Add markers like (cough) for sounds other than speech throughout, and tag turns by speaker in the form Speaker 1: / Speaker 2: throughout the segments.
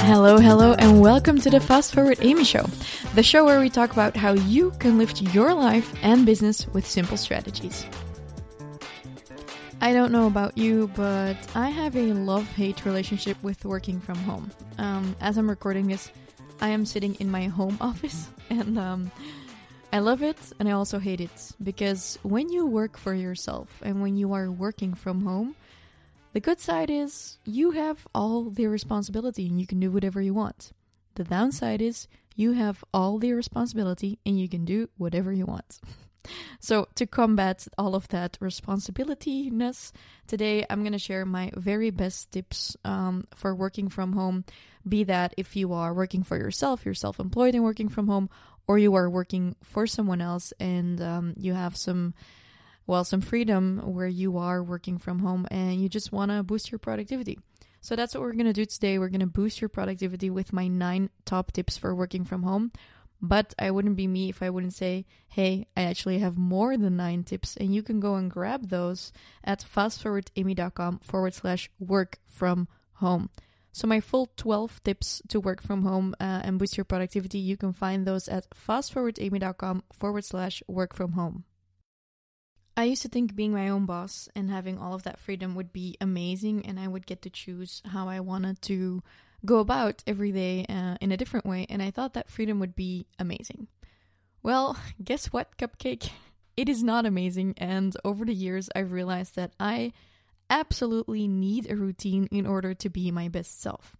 Speaker 1: Hello, hello, and welcome to the Fast Forward Amy Show, the show where we talk about how you can lift your life and business with simple strategies. I don't know about you, but I have a love hate relationship with working from home. Um, as I'm recording this, I am sitting in my home (laughs) office, and um, I love it and I also hate it because when you work for yourself and when you are working from home, the good side is you have all the responsibility and you can do whatever you want. The downside is you have all the responsibility and you can do whatever you want. (laughs) So, to combat all of that responsibility ness, today I'm going to share my very best tips um, for working from home. Be that if you are working for yourself, you're self employed and working from home, or you are working for someone else and um, you have some well some freedom where you are working from home and you just want to boost your productivity so that's what we're going to do today we're going to boost your productivity with my nine top tips for working from home but I wouldn't be me if I wouldn't say, hey, I actually have more than nine tips, and you can go and grab those at fastforwardamy.com forward slash work from home. So, my full 12 tips to work from home uh, and boost your productivity, you can find those at fastforwardamy.com forward slash work from home. I used to think being my own boss and having all of that freedom would be amazing, and I would get to choose how I wanted to go about every day uh, in a different way, and I thought that freedom would be amazing. Well, (laughs) guess what, Cupcake? It is not amazing, and over the years, I've realized that I absolutely need a routine in order to be my best self.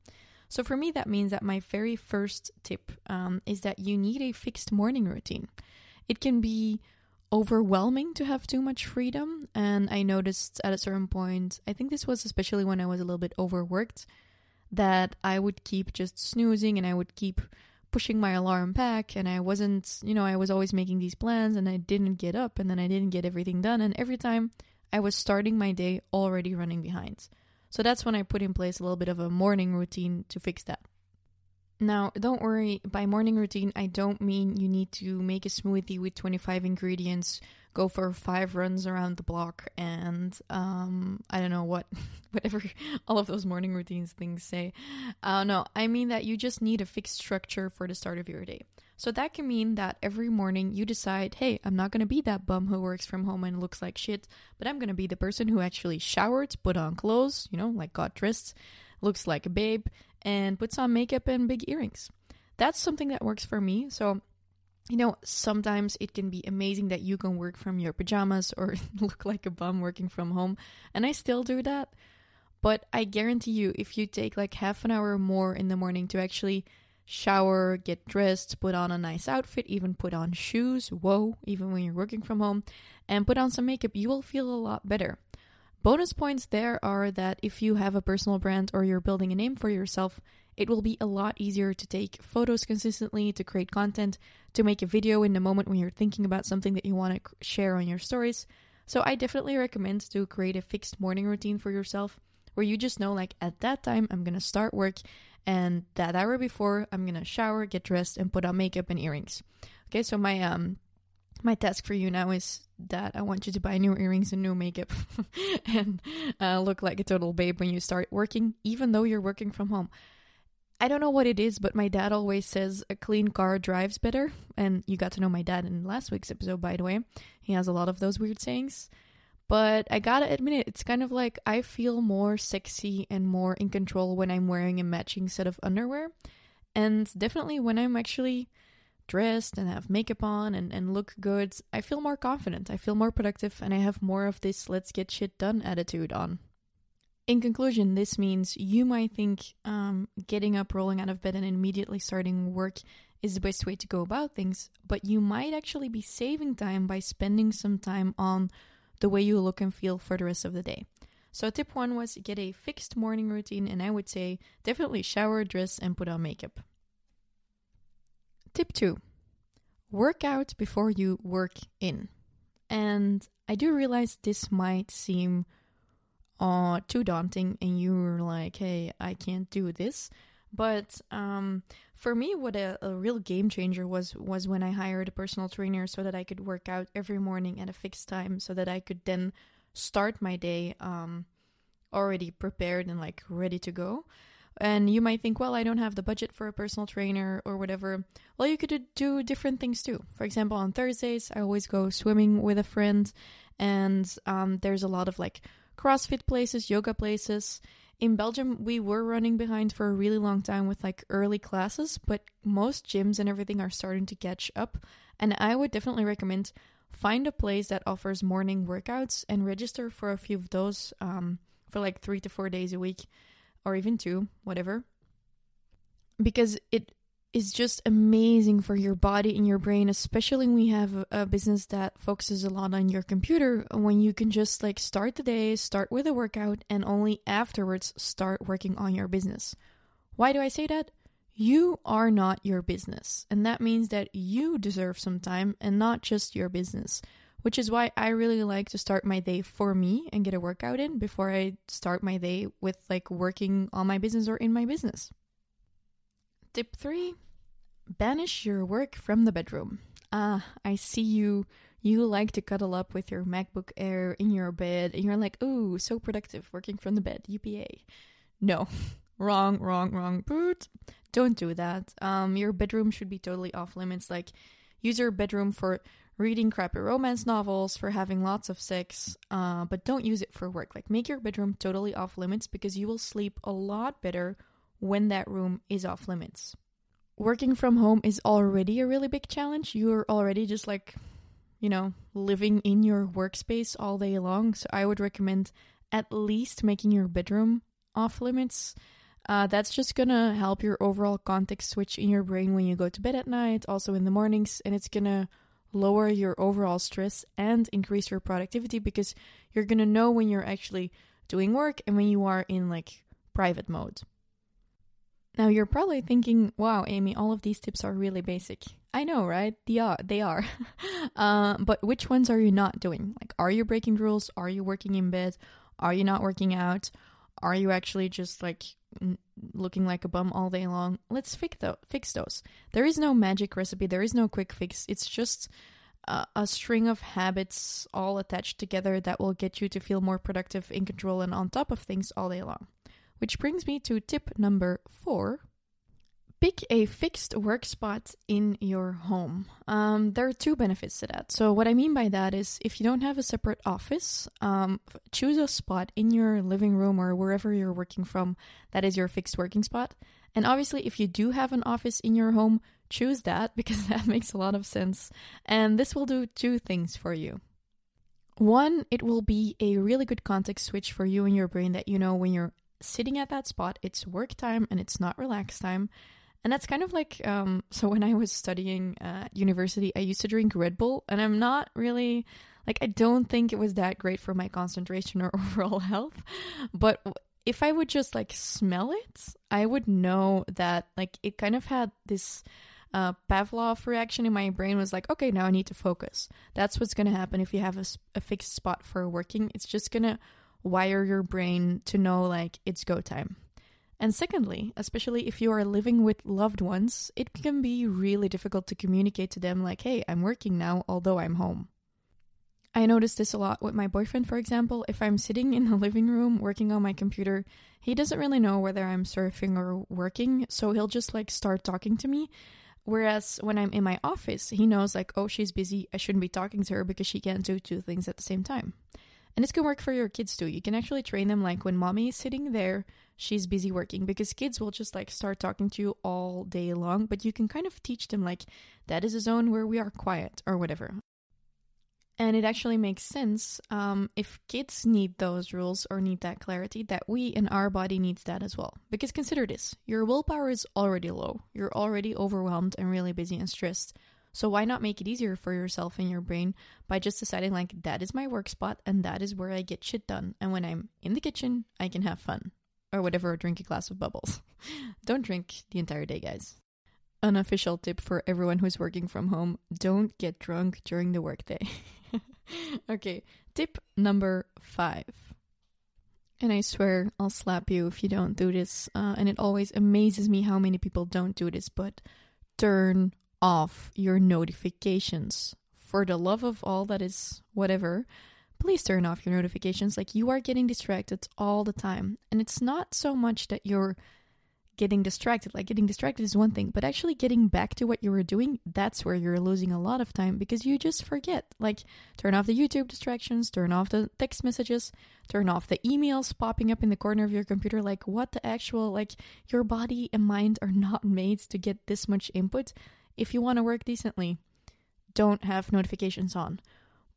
Speaker 1: So, for me, that means that my very first tip um, is that you need a fixed morning routine. It can be overwhelming to have too much freedom, and I noticed at a certain point, I think this was especially when I was a little bit overworked, that I would keep just snoozing and I would keep pushing my alarm back and I wasn't, you know, I was always making these plans and I didn't get up and then I didn't get everything done and every time I was starting my day already running behind. So that's when I put in place a little bit of a morning routine to fix that. Now, don't worry, by morning routine, I don't mean you need to make a smoothie with 25 ingredients, go for five runs around the block, and um, I don't know what, (laughs) whatever all of those morning routines things say. Uh, no, I mean that you just need a fixed structure for the start of your day. So that can mean that every morning you decide, hey, I'm not to be that bum who works from home and looks like shit, but I'm to be the person who actually showered, put on clothes, you know, like got dressed, looks like a babe, and puts on makeup and big earrings. That's something that works for me. So, you know, sometimes it can be amazing that you can work from your pajamas or (laughs) look like a bum working from home. And I still do that. But I guarantee you, if you take like half an hour more in the morning to actually shower, get dressed, put on a nice outfit, even put on shoes, whoa, even when you're working from home, and put on some makeup, you will feel a lot better. Bonus points there are that if you have a personal brand or you're building a name for yourself, it will be a lot easier to take photos consistently, to create content, to make a video in the moment when you're thinking about something that you want to share on your stories. So I definitely recommend to create a fixed morning routine for yourself where you just know like at that time I'm going to start work and that hour before I'm going to shower, get dressed and put on makeup and earrings. Okay, so my um my task for you now is that I want you to buy new earrings and new makeup (laughs) and uh, look like a total babe when you start working, even though you're working from home. I don't know what it is, but my dad always says a clean car drives better. And you got to know my dad in last week's episode, by the way. He has a lot of those weird sayings. But I gotta admit it, it's kind of like I feel more sexy and more in control when I'm wearing a matching set of underwear. And definitely when I'm actually dressed and have makeup on and, and look good, I feel more confident, I feel more productive, and I have more of this let's get shit done attitude on. In conclusion, this means you might think um, getting up, rolling out of bed, and immediately starting work is the best way to go about things, but you might actually be saving time by spending some time on the way you look and feel for the rest of the day. So, tip one was get a fixed morning routine, and I would say definitely shower, dress, and put on makeup. Tip two work out before you work in. And I do realize this might seem uh, too daunting, and you're like, hey, I can't do this. But um, for me, what a, a, real game changer was was when I hired a personal trainer so that I could work out every morning at a fixed time, so that I could then start my day um, already prepared and like ready to go. And you might think, well, I don't have the budget for a personal trainer or whatever. Well, you could do different things too. For example, on Thursdays, I always go swimming with a friend, and um, there's a lot of like CrossFit places, yoga places. In Belgium, we were running behind for a really long time with like early classes, but most gyms and everything are starting to catch up. And I would definitely recommend find a place that offers morning workouts and register for a few of those um, for like three to four days a week or even two, whatever. Because it is just amazing for your body and your brain, especially when we have a business that focuses a lot on your computer. When you can just like start the day, start with a workout, and only afterwards start working on your business. Why do I say that? You are not your business, and that means that you deserve some time and not just your business which is why I really like to start my day for me and get a workout in before I start my day with like working on my business or in my business. Tip three banish your work from the bedroom. Ah, I see you. You like to cuddle up with your MacBook Air in your bed, and you're like, ooh, so productive working from the bed, UPA. No, (laughs) wrong, wrong, wrong. Boot. Don't do that. Um, your bedroom should be totally off limits. Like, use your bedroom for reading crappy romance novels, for having lots of sex, uh, but don't use it for work. Like, make your bedroom totally off limits because you will sleep a lot better when that room is off limits. Working from home is already a really big challenge. You're already just like, you know, living in your workspace all day long. So, I would recommend at least making your bedroom off limits. Uh, that's just gonna help your overall context switch in your brain when you go to bed at night, also in the mornings, and it's gonna lower your overall stress and increase your productivity because you're going to know when you're actually doing work and when you are in like private mode. Now you're probably thinking, "Wow, Amy, all of these tips are really basic." I know, right? They are. They are. (laughs) uh, but which ones are you not doing? Like, are you breaking rules? Are you working in bed? Are you not working out? Are you actually just like looking like a bum all day long. Let's fix, th- fix those. There is no magic recipe, there is no quick fix. It's just uh, a string of habits all attached together that will get you to feel more productive, in control, and on top of things all day long. Which brings me to tip number four Pick a fixed work spot in your home. Um, there are two benefits to that. So, what I mean by that is if you don't have a separate office, um, choose a spot in your living room or wherever you're working from that is your fixed working spot. And obviously, if you do have an office in your home, choose that (laughs) because that makes a lot of sense. And this will do two things for you. One, it will be a really good context switch for you and your brain that you know when you're sitting at that spot, it's work time and it's not relax time. And that's kind of like um, so when I was studying at university, I used to drink Red Bull, and I'm not really like I don't think it was that great for my concentration or (laughs) overall health. But if I would just like smell it, I would know that like it kind of had this uh, Pavlov reaction in my brain was like, okay, now I need to focus. That's what's going to happen if you have a, a fixed spot for working. It's just going to wire your brain to know like it's go time. And secondly, especially if you are living with loved ones, it can be really difficult to communicate to them, like, hey, I'm working now, although I'm home. I notice this a lot with my boyfriend, for example. If I'm sitting in the living room working on my computer, he doesn't really know whether I'm surfing or working, so he'll just like start talking to me. Whereas when I'm in my office, he knows, like, oh, she's busy, I shouldn't be talking to her because she can't do two things at the same time. And this can work for your kids too. You can actually train them like when mommy is sitting there, she's busy working because kids will just like start talking to you all day long, but you can kind of teach them like that is a zone where we are quiet or whatever. And it actually makes sense um, if kids need those rules or need that clarity, that we in our body needs that as well. Because consider this your willpower is already low, you're already overwhelmed and really busy and stressed. So why not make it easier for yourself and your brain by just deciding like that is my work spot and that is where I get shit done. And when I'm in the kitchen, I can have fun. Or whatever, drink a glass of bubbles. (laughs) don't drink the entire day, guys. An official tip for everyone who's working from home don't get drunk during the workday. (laughs) okay, tip number five. And I swear I'll slap you if you don't do this. Uh, and it always amazes me how many people don't do this, but turn off your notifications. For the love of all that is whatever, please turn off your notifications. Like you are getting distracted all the time. And it's not so much that you're getting distracted. Like getting distracted is one thing, but actually getting back to what you were doing, that's where you're losing a lot of time because you just forget. Like turn off the YouTube distractions, turn off the text messages, turn off the emails popping up in the corner of your computer. Like what the actual, like your body and mind are not (laughs) made to get this much input. If you want to work decently, don't have notifications on.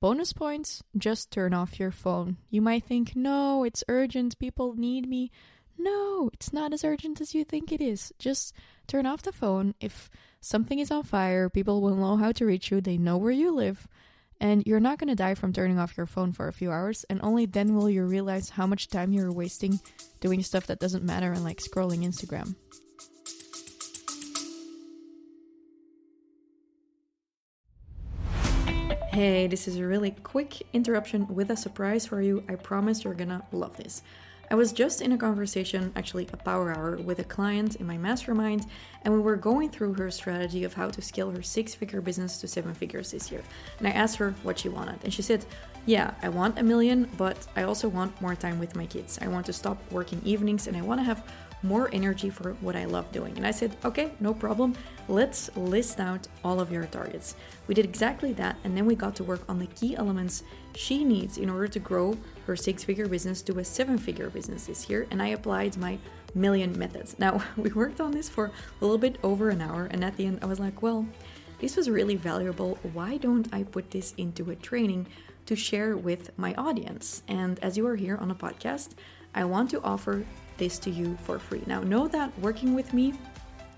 Speaker 1: Bonus points, just turn off your phone. You might think, no, it's urgent, people need me. No, it's not as urgent as you think it is. Just turn off the phone. If something is on fire, people will know how to reach you, they know where you live, and you're not going to die from turning off your phone for a few hours, and only then will you realize how much time you're wasting doing stuff that doesn't matter and like scrolling Instagram. Hey, this is a really quick interruption with a surprise for you. I promise you're gonna love this. I was just in a conversation, actually a power hour, with a client in my mastermind, and we were going through her strategy of how to scale her six figure business to seven figures this year. And I asked her what she wanted, and she said, Yeah, I want a million, but I also want more time with my kids. I want to stop working evenings and I want to have more energy for what I love doing. And I said, okay, no problem. Let's list out all of your targets. We did exactly that, and then we got to work on the key elements she needs in order to grow her six figure business to a seven figure business this year. And I applied my million methods. Now, (laughs) we worked on this for a little bit over an hour, and at the end, I was like, well, this was really valuable. Why don't I put this into a training to share with my audience? And as you are here on a podcast, I want to offer this to you for free. Now, know that working with me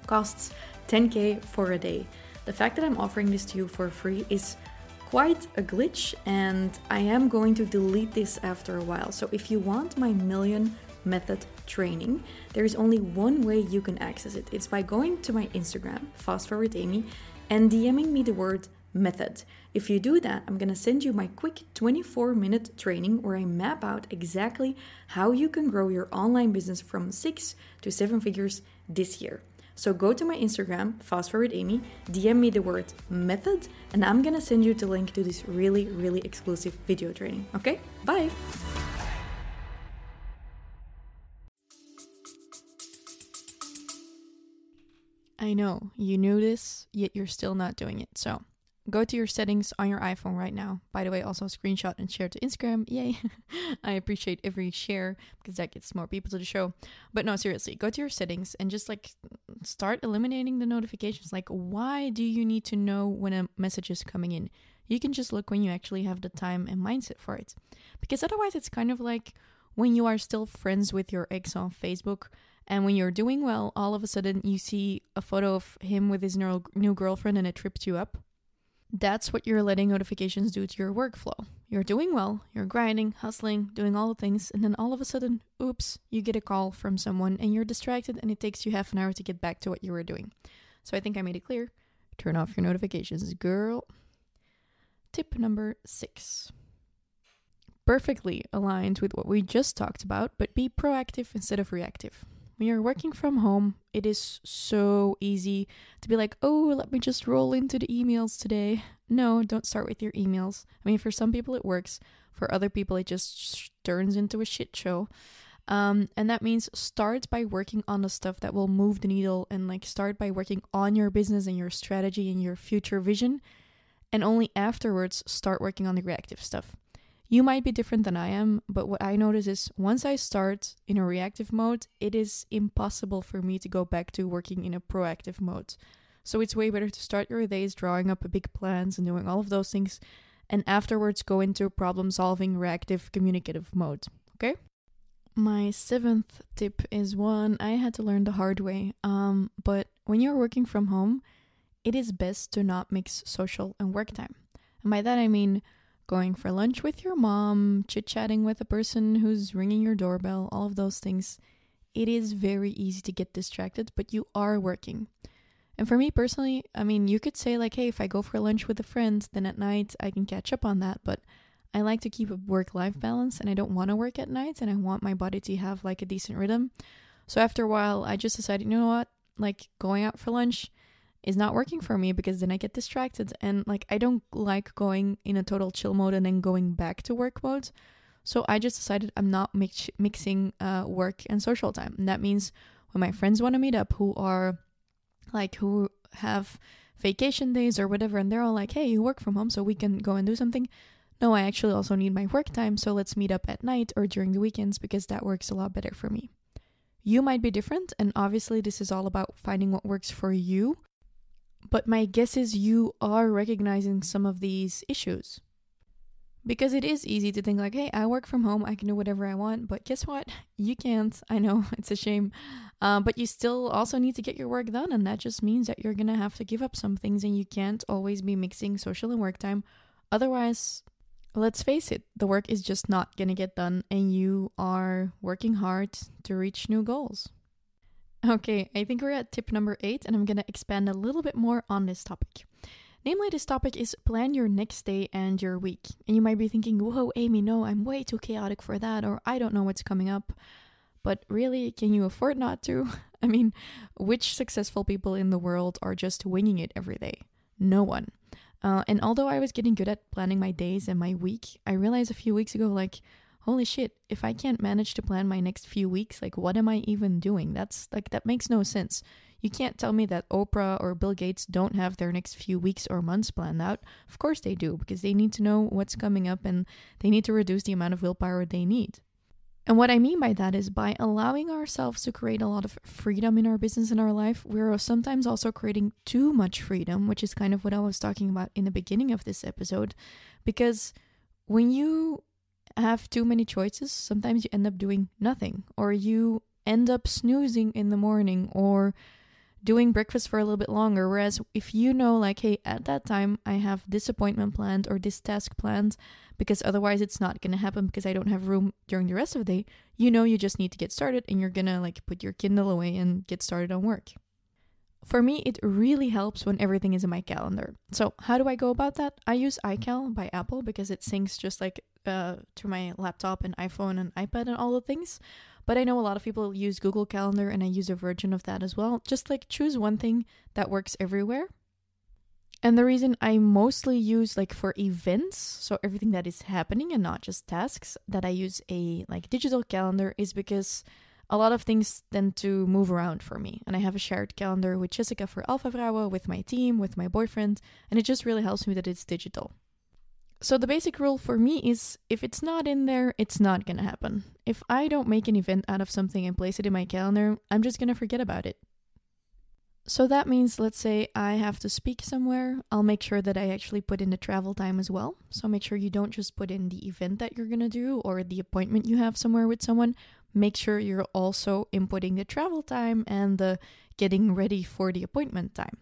Speaker 1: costs 10k for a day. The fact that I'm offering this to you for free is quite a glitch, and I am going to delete this after a while. So, if you want my million method training, there is only one way you can access it. It's by going to my Instagram, Fast Forward Amy, and DMing me the word method. If you do that, I'm gonna send you my quick 24 minute training where I map out exactly how you can grow your online business from six to seven figures this year. So go to my Instagram, fast forward Amy, DM me the word method, and I'm gonna send you the link to this really, really exclusive video training. Okay? Bye! I know you knew this, yet you're still not doing it. So go to your settings on your iPhone right now. By the way, also screenshot and share to Instagram. (laughs) Yay. I appreciate every share because that gets more people to the show. But no, seriously, go to your settings and just like start eliminating the notifications. Like, why do you need to know when a message is coming in? You can just look when you actually have the time and mindset for it. Because otherwise, it's kind of like when you are still friends with your ex on Facebook. And when you're doing well, all of a sudden you see a photo of him with his new girlfriend and it trips you up that's what you're letting notifications do to your workflow. You're doing well, you're grinding, hustling, doing all the things, and then all of a sudden, oops, you get a call from someone and you're distracted and it takes you half an hour to get back to what you were doing. So I think I made it clear. Turn off your notifications, girl. Tip number six. Perfectly aligned with what we just talked about, but be proactive instead of reactive when you're working from home, it is so easy to be like, oh, let me just roll into the emails today. No, don't start with your emails. I mean, for some people it works, for other people it just turns into a shit show. Um, and that means start by working on the stuff that will move the needle and like start by working on your business and your strategy and your future vision. And only afterwards start working on the reactive stuff. You might be different than I am, but what I notice is once I start in a reactive mode, it is impossible for me to go back to working in a proactive mode. So it's way better to start your days drawing up big plans and doing all of those things, and afterwards go into problem solving, reactive, communicative mode. Okay? My seventh tip is one I had to learn the hard way. Um, but when you're working from home, it is best to not mix social and work time. And by that I mean, going for lunch with your mom, chit chatting with a person who's ringing your doorbell, all of those things. It is very easy to get distracted, but you are working. And for me personally, I mean, you could say, like, hey, if I go for lunch with a friend, then at night I can catch up on that. But I like to keep a work life balance and I don't want to work at night and I want my body to have like a decent rhythm. So after a while, I just decided, you know what? Like, going out for lunch, is not working for me because then I get distracted and like I don't like going in a total chill mode and then going back to work mode. So I just decided I'm not mix- mixing uh, work and social time. And that means when my friends want to meet up who are like who have vacation days or whatever and they're all like, "Hey, you work from home so we can go and do something." No, I actually also need my work time, so let's meet up at night or during the weekends because that works a lot better for me. You might be different, and obviously, this is all about finding what works for you. But my guess is you are recognizing some of these issues. Because it is easy to think, like, hey, I work from home, I can do whatever I want, but guess what? You can't. (laughs) I know, it's a shame. Uh, but you still also need to get your work done, and that just means that you're gonna have to give up some things, and you can't always be mixing social and work time. Otherwise, let's face it, the work is just not to get done, and you are working hard to reach new goals. Okay, I think we're at tip number eight, and I'm going to expand a little bit more on this topic. Namely, this topic is plan your next day and your week. And you might be thinking, whoa, Amy, no, I'm way too chaotic for that, or I don't know what's coming up. But really, can you afford not to? (laughs) I mean, which successful people in the world are just winging it every day? No one. Uh, and although I was getting good at planning my days and my week, I realized a few weeks ago, like, holy shit, if I can't manage to plan my next few weeks, like, what am I even doing? That's like, that makes no sense. You can't tell me that Oprah or Bill Gates don't have their next few weeks or months planned out. Of course they do, because they need to know what's coming up and they need to reduce the amount of willpower they need. And what I mean by that is by allowing ourselves to create a lot of freedom in our business and our life, we're sometimes also creating too much freedom, which is kind of what I was talking about in the beginning of this episode. Because when you have too many choices, sometimes you end up doing nothing, or you end up snoozing in the morning, or doing breakfast for a little bit longer. Whereas if you know, like, hey, at that time I have this appointment planned or this task planned, because otherwise it's not going to happen because I don't have room during the rest of the day, you know you just need to get started and you're going to like put your Kindle away and get started on work. For me, it really helps when everything is in my calendar. So, how do I go about that? I use iCal by Apple because it syncs just like uh, to my laptop and iPhone and iPad and all the things. But I know a lot of people use Google Calendar and I use a version of that as well. Just like choose one thing that works everywhere and the reason I mostly use like for events, so everything that is happening and not just tasks, that I use a like digital calendar is because a lot of things tend to move around for me. And I have a shared calendar with Jessica for Alpha Vrouwen, with my team, with my boyfriend, and it just really helps me that it's digital. So the basic rule for me is if it's not in there, it's not gonna happen. If I don't make an event out of something and place it in my calendar, I'm just gonna forget about it. So that means, let's say I have to speak somewhere, I'll make sure that I actually put in the travel time as well. So make sure you don't just put in the event that you're gonna do or the appointment you have somewhere with someone. Make sure you're also inputting the travel time and the getting ready for the appointment time.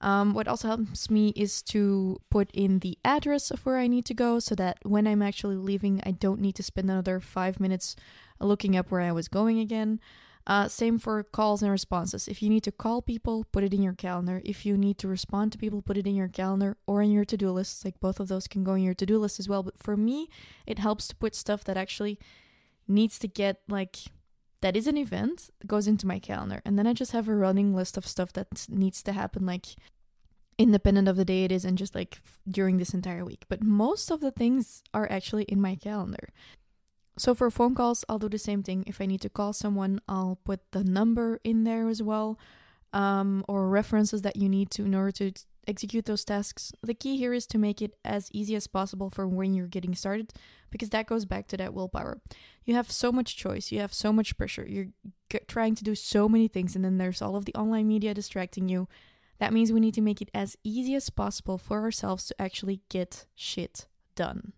Speaker 1: Um, what also helps me is to put in the address of where I need to go so that when I'm actually leaving, I don't need to spend another five minutes looking up where I was going again. Uh, same for calls and responses. If you need to call people, put it in your calendar. If you need to respond to people, put it in your calendar or in your to do list. Like both of those can go in your to do list as well. But for me, it helps to put stuff that actually needs to get like that is an event goes into my calendar. And then I just have a running list of stuff that needs to happen like independent of the day it is and just like during this entire week. But most of the things are actually in my calendar. So for phone calls, I'll do the same thing. If I need to call someone, I'll put the number in there as well, um, or references that you need to in order to execute those tasks. The key here is to make it as easy as possible for when you're getting started, because that goes back to that willpower. You have so much choice, you have so much pressure, you're g- trying to do so many things, and then there's all of the online media distracting you. That means we need to make it as easy as possible for ourselves to actually get shit done.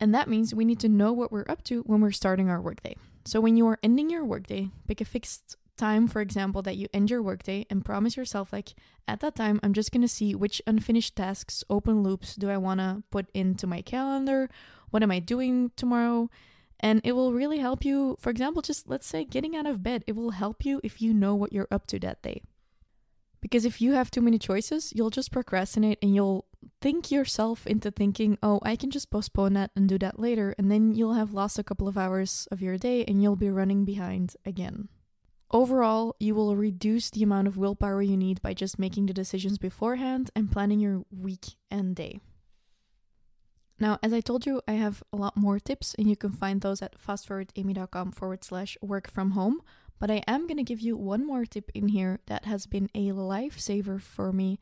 Speaker 1: And that means we need to know what we're up to when we're starting our workday. So when you are ending your workday, pick a fixed time, for example, that you end your workday and promise yourself, like, at that time, I'm just going to see which unfinished tasks, open loops do I want to put into my calendar? What am I doing tomorrow? And it will really help you, for example, just let's say getting out of bed. It will help you if you know what you're up to that day. Because if you have too many choices, you'll just procrastinate and you'll think yourself into thinking, oh, I can just postpone that and do that later. And then you'll have lost a couple of hours of your day and you'll be running behind again. Overall, you will reduce the amount of willpower you need by just making the decisions beforehand and planning your week and day. Now, as I told you, I have a lot more tips, and you can find those at fastforwardamy.com forward slash work from home. But I am going to give you one more tip in here that has been a lifesaver for me,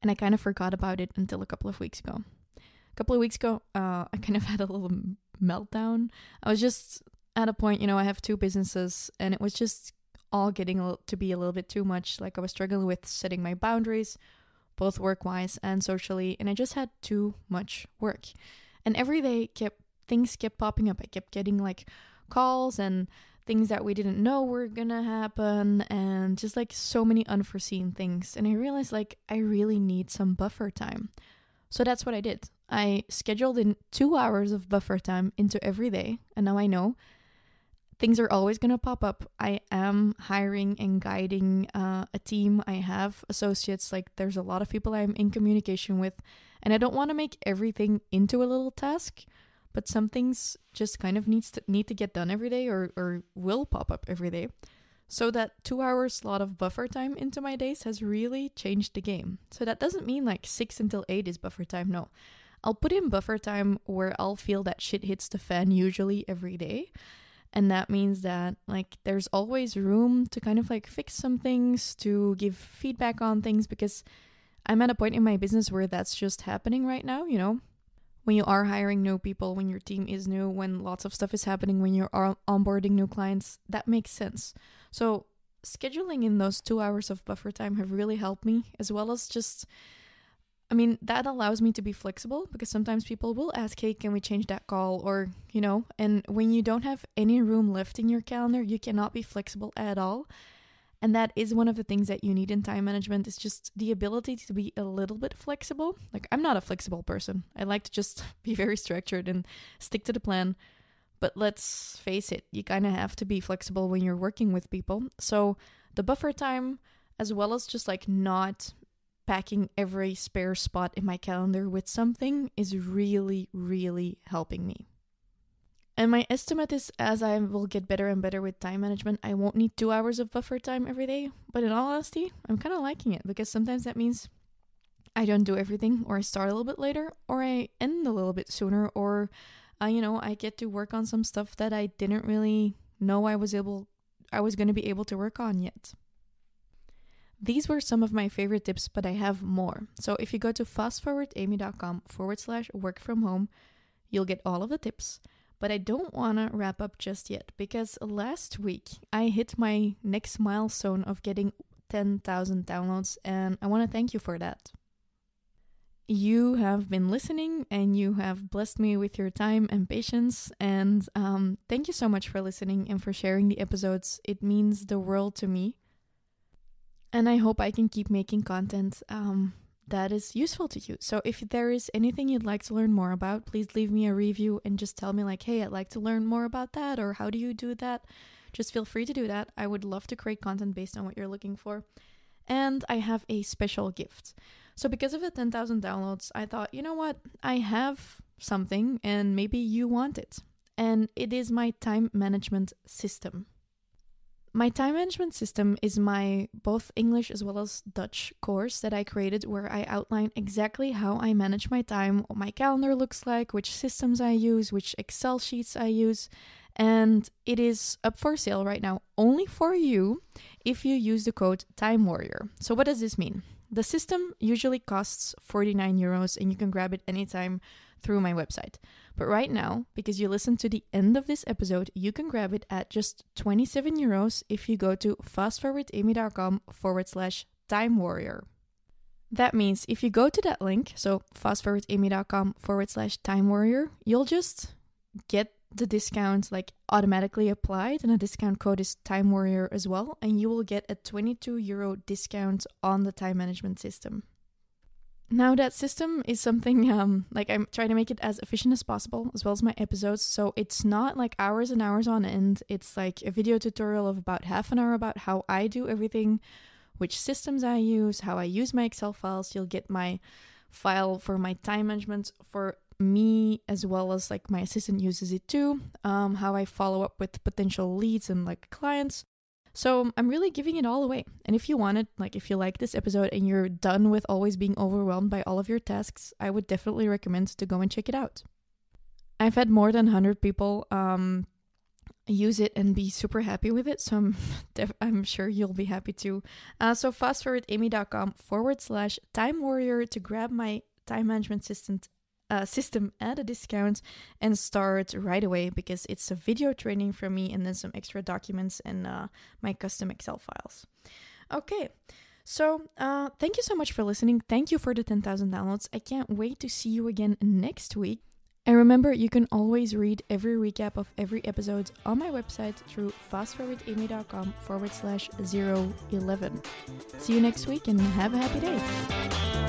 Speaker 1: and I kind of forgot about it until a couple of weeks ago. A couple of weeks ago, uh, I kind of (laughs) had a little meltdown. I was just at a point, you know, I have two businesses, and it was just all getting to be a little bit too much. Like I was struggling with setting my boundaries, both work wise and socially, and I just had too much work. And every day kept things kept popping up. I kept getting like calls and things that we didn't know were gonna happen and just like so many unforeseen things. And I realized like I really need some buffer time. So that's what I did. I scheduled in two hours of buffer time into every day, and now I know things are always going to pop up. I am hiring and guiding uh, a team. I have associates. Like, there's a lot of people I'm in communication with. And I don't want to make everything into a little task, but some things just kind of needs to need to get done every day or, or will pop up every day. So that two hour slot of buffer time into my days has really changed the game. So that doesn't mean like six until eight is buffer time. No. I'll put in buffer time where I'll feel that shit hits the fan usually every day and that means that like there's always room to kind of like fix some things to give feedback on things because i'm at a point in my business where that's just happening right now you know? When you are hiring new people when your team is new when lots of stuff is happening when you're onboarding new clients that makes sense. So scheduling in those two hours of buffer time have really helped me as well as just I mean, that allows me to be flexible because sometimes people will ask, hey, can we change that call? Or, you know, and when you don't have any room left in your calendar, you cannot be flexible at all. And that is one of the things that you need in time management is just the ability to be a little bit flexible. Like, I'm not a flexible person. I like to just (laughs) be very structured and stick to the plan. But let's face it, you kind of have to be flexible when you're working with people. So, the buffer time, as well as just like not packing every spare spot in my calendar with something is really, really helping me. And my estimate is as I will get better and better with time management, I won't need two hours of buffer time every day. But in all honesty, I'm kind of liking it because sometimes that means I don't do everything, or I start a little bit later, or I end a little bit sooner, or, uh, you know, I get to work on some stuff that I didn't really know I was able, I was going to be able to work on yet. These were some of my favorite tips, but I have more. So if you go to fastforwardamy.com forward slash work from home, you'll get all of the tips. But I don't want to wrap up just yet because last week I hit my next milestone of getting 10,000 downloads, and I want to thank you for that. You have been listening and you have blessed me with your time and patience. And um, thank you so much for listening and for sharing the episodes. It means the world to me and I hope I can keep making content um, that is useful to you. So if there is anything you'd like to learn more about, please leave me a review and just tell me like, "Hey, I'd like to learn more about that," or "How do you do that?" Just feel free to do that. I would love to create content based on what you're looking for. And I have a special gift. So because of the 10,000 downloads, I thought, you know what? I have something and maybe you want it. And it is my time management system. My time management system is my both English as well as Dutch course that I created where I outline exactly how I manage my time, what my calendar looks like, which systems I use, which Excel sheets I use, and it is up for sale right now only for you if you use the code Time Warrior. So what does this mean? The system usually costs 49 euros and you can grab it anytime through my website. But right now, because you listen to the end of this episode, you can grab it at just 27 euros if you go to fastforwardamy.com forward slash time warrior. That means if you go to that link, so fastforwardamy.com forward slash time warrior, you'll just get the discount like automatically applied and a discount code is time warrior as well and you will get a 22 euro discount on the time management system now that system is something um like I'm trying to make it as efficient as possible as well as my episodes. So it's not like hours and hours on end. It's like a video tutorial of about half an hour about how I do everything, which systems I use, how I use my Excel files. You'll get my file for my time management for me as well as like my assistant uses it too. Um, how I follow up with potential leads and like clients. So I'm really giving it all away. And if you want it, like if you like this episode and you're done with always being overwhelmed by all of your tasks, I would definitely recommend to go and check it out. I've had more than 100 people um, use it and be super happy with it. So I'm, (laughs) def- I'm sure you'll be happy too. Uh, so fastforwardamy.com forward slash time warrior to grab my time management system uh, system at a discount and start right away because it's a video training from me and then some extra documents and uh, my custom Excel files. Okay. So, uh, thank you so much for listening. Thank you for the 10,000 downloads. I can't wait to see you again next week. And remember, you can always read every recap of every episode on my website through fastforwardamy.com forward slash 011. See you next week and have a happy day.